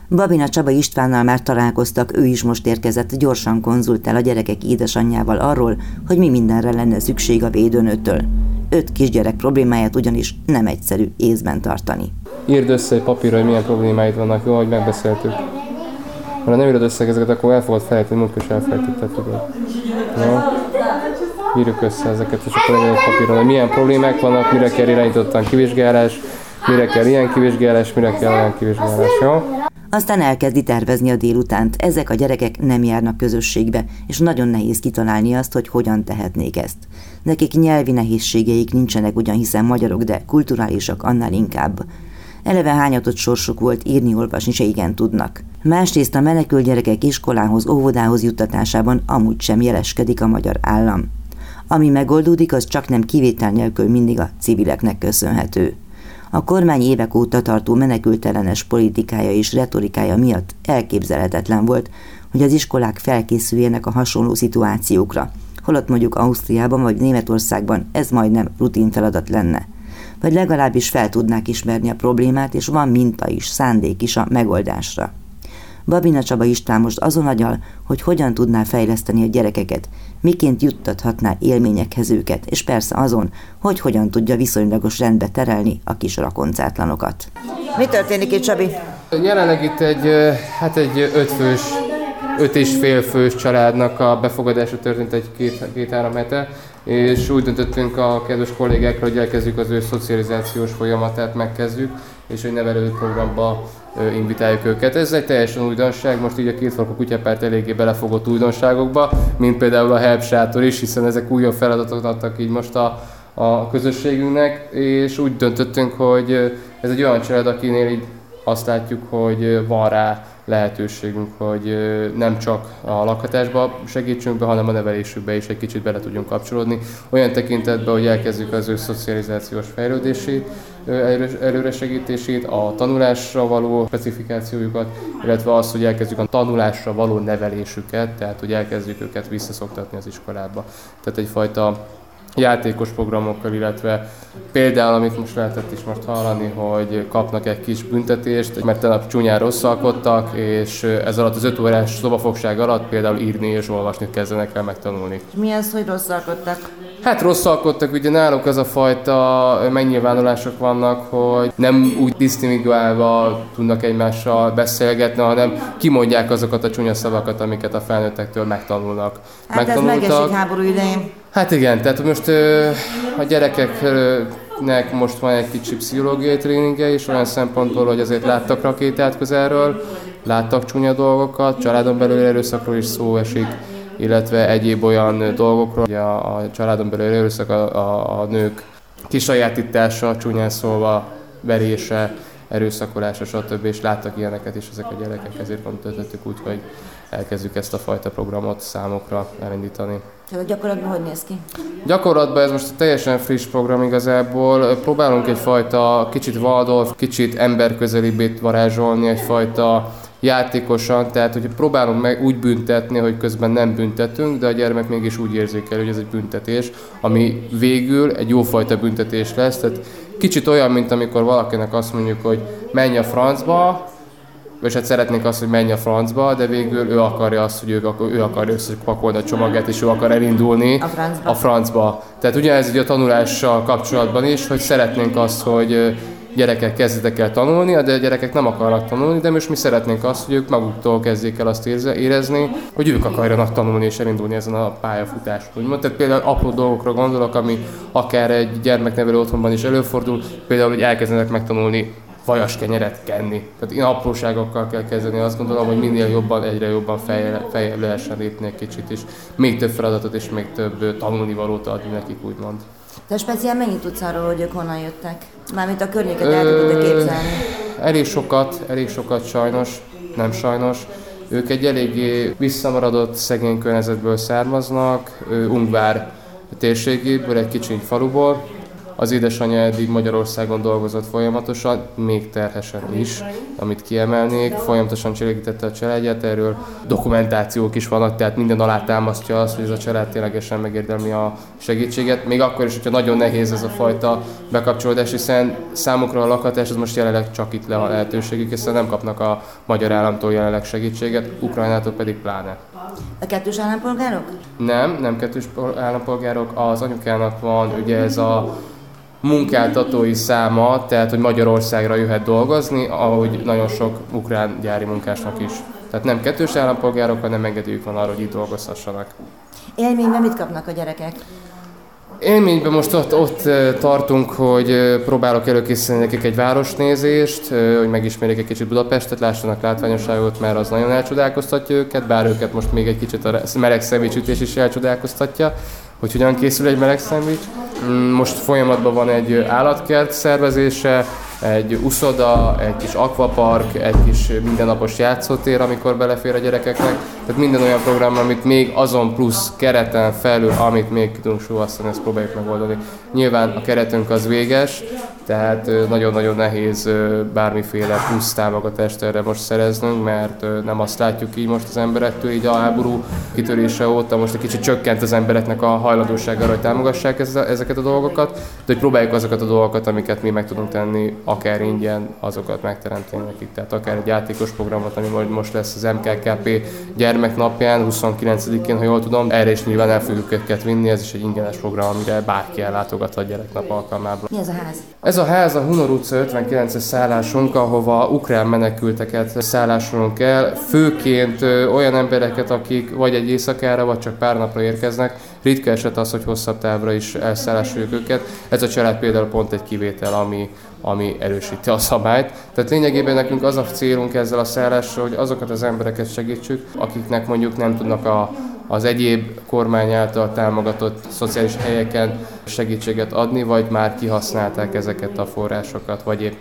Babina Csaba Istvánnal már találkoztak, ő is most érkezett, gyorsan konzultál a gyerekek édesanyjával arról, hogy mi mindenre lenne szükség a védőnőtől. Öt kisgyerek problémáját ugyanis nem egyszerű észben tartani. Írd össze egy papírra, hogy milyen problémáid vannak, jó, hogy megbeszéltük. Ha nem írod össze ezeket, akkor el fogod felejteni, múltkor is elfelejtetted, tudod. Jó? Írjuk össze ezeket, és akkor legyen egy papíron, hogy milyen problémák vannak, mire kell irányítottan kivizsgálás, mire kell ilyen kivizsgálás, mire kell olyan kivizsgálás, jó? Aztán elkezdi tervezni a délutánt. Ezek a gyerekek nem járnak közösségbe, és nagyon nehéz kitalálni azt, hogy hogyan tehetnék ezt. Nekik nyelvi nehézségeik nincsenek ugyan, hiszen magyarok, de kulturálisak annál inkább. Eleve hányatott sorsuk volt, írni, olvasni se igen tudnak. Másrészt a menekült gyerekek iskolához, óvodához juttatásában amúgy sem jeleskedik a magyar állam. Ami megoldódik, az csak nem kivétel nélkül mindig a civileknek köszönhető. A kormány évek óta tartó menekültelenes politikája és retorikája miatt elképzelhetetlen volt, hogy az iskolák felkészüljenek a hasonló szituációkra, holott mondjuk Ausztriában vagy Németországban ez majdnem rutin feladat lenne. Vagy legalábbis fel tudnák ismerni a problémát, és van minta is, szándék is a megoldásra. Babina Csaba István most azon agyal, hogy hogyan tudná fejleszteni a gyerekeket, miként juttathatná élményekhez őket, és persze azon, hogy hogyan tudja viszonylagos rendbe terelni a kis rakoncátlanokat. Mi történik itt, Csabi? Jelenleg itt egy, hát egy ötfős, öt és fél fős családnak a befogadása történt egy két-három két, hete, és úgy döntöttünk a kedves kollégákra, hogy elkezdjük az ő szocializációs folyamatát, megkezdjük, és egy nevelő programba invitáljuk őket. Ez egy teljesen újdonság, most így a két farkú kutyapárt eléggé belefogott újdonságokba, mint például a Help Sátor is, hiszen ezek újabb feladatot adtak így most a, a közösségünknek, és úgy döntöttünk, hogy ez egy olyan család, akinél így azt látjuk, hogy van rá lehetőségünk, hogy nem csak a lakhatásba segítsünk be, hanem a nevelésükbe is egy kicsit bele tudjunk kapcsolódni. Olyan tekintetben, hogy elkezdjük az ő szocializációs fejlődését, előre segítését, a tanulásra való specifikációjukat, illetve azt, hogy elkezdjük a tanulásra való nevelésüket, tehát hogy elkezdjük őket visszaszoktatni az iskolába. Tehát egyfajta játékos programokkal, illetve például, amit most lehetett is most hallani, hogy kapnak egy kis büntetést, mert tegnap csúnyán rosszalkodtak, és ez alatt az öt órás szobafogság alatt például írni és olvasni kezdenek el megtanulni. Mi az, hogy rosszalkodtak? Hát rosszalkodtak, ugye náluk az a fajta megnyilvánulások vannak, hogy nem úgy disztinguálva tudnak egymással beszélgetni, hanem kimondják azokat a csúnya szavakat, amiket a felnőttektől megtanulnak. Hát ez megesik háború idején. Hát igen, tehát most a gyerekeknek most van egy kicsi pszichológiai tréningje is, olyan szempontból, hogy azért láttak rakétát közelről, láttak csúnya dolgokat, családon belül erőszakról is szó esik, illetve egyéb olyan dolgokról, hogy a, a családon belül erőszak a, a, a nők kisajátítása, csúnyán szólva, verése, erőszakolása, stb. és láttak ilyeneket is ezek a gyerekek, ezért döntöttük úgy, hogy elkezdjük ezt a fajta programot számokra elindítani. A gyakorlatban hogy néz ki? Gyakorlatban ez most teljesen friss program igazából. Próbálunk egyfajta kicsit Waldorf, kicsit emberközelibbét varázsolni, egyfajta játékosan, tehát hogy próbálunk meg úgy büntetni, hogy közben nem büntetünk, de a gyermek mégis úgy érzékel, hogy ez egy büntetés, ami végül egy jófajta büntetés lesz, tehát kicsit olyan, mint amikor valakinek azt mondjuk, hogy menj a francba, és hát szeretnénk azt, hogy menj a francba, de végül ő akarja azt, hogy ő, ő akarja összepakolni a csomagját, és ő akar elindulni a francba. a francba. Tehát ugyanez a tanulással kapcsolatban is, hogy szeretnénk azt, hogy gyerekek kezdetek el tanulni, de a gyerekek nem akarnak tanulni, de most mi szeretnénk azt, hogy ők maguktól kezdjék el azt érezni, hogy ők akarjanak tanulni és elindulni ezen a pályafutáson. Úgymond. Tehát például apró dolgokra gondolok, ami akár egy gyermeknevelő otthonban is előfordul, például, hogy elkezdenek megtanulni vajas kenyeret kenni. Tehát ilyen apróságokkal kell kezdeni, azt gondolom, hogy minél jobban, egyre jobban fejjel lehessen lépni egy kicsit, és még több feladatot és még több tanulnivalót adni nekik, úgymond. Te speciál mennyit tudsz arról, hogy ők honnan jöttek? Mármint a környéket el tudod képzelni? Elég sokat, elég sokat sajnos, nem sajnos. Ők egy eléggé visszamaradott szegény környezetből származnak, Ungvár térségéből, egy kicsiny faluból, az édesanyja eddig Magyarországon dolgozott folyamatosan, még terhesen is, amit kiemelnék. Folyamatosan cselekítette a családját, erről dokumentációk is vannak, tehát minden alá támasztja azt, hogy ez a család ténylegesen megérdemli a segítséget. Még akkor is, hogyha nagyon nehéz ez a fajta bekapcsolódás, hiszen számukra a lakhatás az most jelenleg csak itt le a lehetőségük, hiszen nem kapnak a magyar államtól jelenleg segítséget, Ukrajnától pedig pláne. A kettős állampolgárok? Nem, nem kettős állampolgárok. Az anyukának van ugye ez a munkáltatói száma, tehát hogy Magyarországra jöhet dolgozni, ahogy nagyon sok ukrán gyári munkásnak is. Tehát nem kettős állampolgárok, hanem engedélyük van arra, hogy itt dolgozhassanak. Élményben mit kapnak a gyerekek? Élményben most ott, ott tartunk, hogy próbálok előkészíteni nekik egy városnézést, hogy megismerjék egy kicsit Budapestet, lássanak látványosságot, mert az nagyon elcsodálkoztatja őket, bár őket most még egy kicsit a meleg személycsütés is elcsodálkoztatja, hogy hogyan készül egy meleg szendvics. Mm, most folyamatban van egy állatkert szervezése, egy uszoda, egy kis akvapark, egy kis mindennapos játszótér, amikor belefér a gyerekeknek. Tehát minden olyan program, amit még azon plusz kereten felül, amit még tudunk súlyasztani, ezt próbáljuk megoldani. Nyilván a keretünk az véges, tehát nagyon-nagyon nehéz bármiféle plusz támogatást erre most szereznünk, mert nem azt látjuk így most az emberektől, így a háború kitörése óta most egy kicsit csökkent az embereknek a hajlandósága arra, hogy támogassák ezeket a dolgokat, de hogy próbáljuk azokat a dolgokat, amiket mi meg tudunk tenni, akár ingyen, azokat megteremteni nekik. Tehát akár egy játékos programot, ami most lesz az MKKP gyermeknapján, 29-én, ha jól tudom, erre is nyilván el fogjuk őket vinni, ez is egy ingyenes program, amire bárki ellátogathat gyereknap alkalmából. Mi ez a ház? Ez a ház a Hunor utca 59-es szállásunk, ahova ukrán menekülteket szállásolunk el, főként olyan embereket, akik vagy egy éjszakára, vagy csak pár napra érkeznek. Ritka eset az, hogy hosszabb távra is elszállásoljuk őket. Ez a család például pont egy kivétel, ami, ami erősíti a szabályt. Tehát lényegében nekünk az a célunk ezzel a szállással, hogy azokat az embereket segítsük, akiknek mondjuk nem tudnak a, az egyéb kormány által támogatott szociális helyeken segítséget adni, vagy már kihasználták ezeket a forrásokat, vagy épp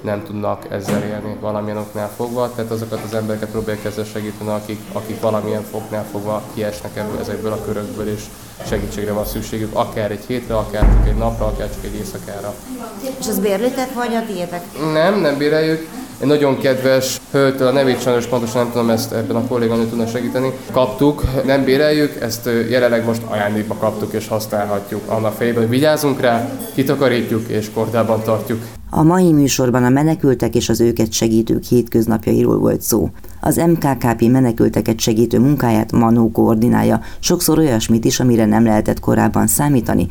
nem tudnak ezzel élni valamilyen oknál fogva. Tehát azokat az embereket próbálják ezzel segíteni, akik, akik valamilyen foknál fogva kiesnek ebből, ezekből a körökből, és segítségre van szükségük, akár egy hétre, akár csak egy napra, akár csak egy éjszakára. És az bérlitek vagy a tiétek? Nem, nem béreljük. Egy nagyon kedves hölgytől, a nevét sajnos pontosan nem tudom, ezt ebben a kolléganő tudna segíteni. Kaptuk, nem béreljük, ezt jelenleg most ajándékba kaptuk és használhatjuk. Annak fejében, hogy vigyázunk rá, kitakarítjuk és kordában tartjuk. A mai műsorban a menekültek és az őket segítők hétköznapjairól volt szó. Az MKKP menekülteket segítő munkáját Manó koordinálja, sokszor olyasmit is, amire nem lehetett korábban számítani,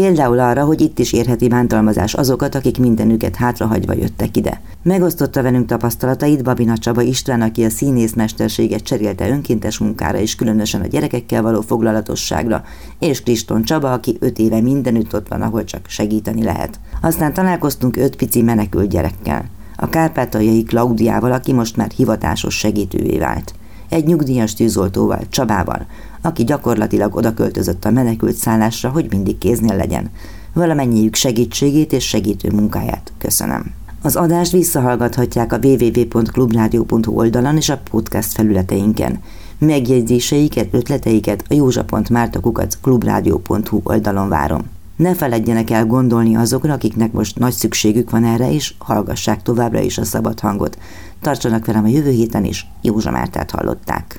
Például arra, hogy itt is érheti bántalmazás azokat, akik mindenüket hátrahagyva jöttek ide. Megosztotta velünk tapasztalatait Babina Csaba István, aki a színészmesterséget cserélte önkéntes munkára és különösen a gyerekekkel való foglalatosságra, és Kriston Csaba, aki öt éve mindenütt ott van, ahol csak segíteni lehet. Aztán találkoztunk öt pici menekült gyerekkel. A kárpátaljai Klaudiával, aki most már hivatásos segítővé vált. Egy nyugdíjas tűzoltóval, Csabával, aki gyakorlatilag oda költözött a menekült szállásra, hogy mindig kéznél legyen. Valamennyiük segítségét és segítő munkáját köszönöm. Az adást visszahallgathatják a www.clubradio.hu oldalon és a podcast felületeinken. Megjegyzéseiket, ötleteiket a józsa.mártakukat oldalon várom. Ne feledjenek el gondolni azokra, akiknek most nagy szükségük van erre, és hallgassák továbbra is a szabad hangot. Tartsanak velem a jövő héten is, Józsa Mártát hallották.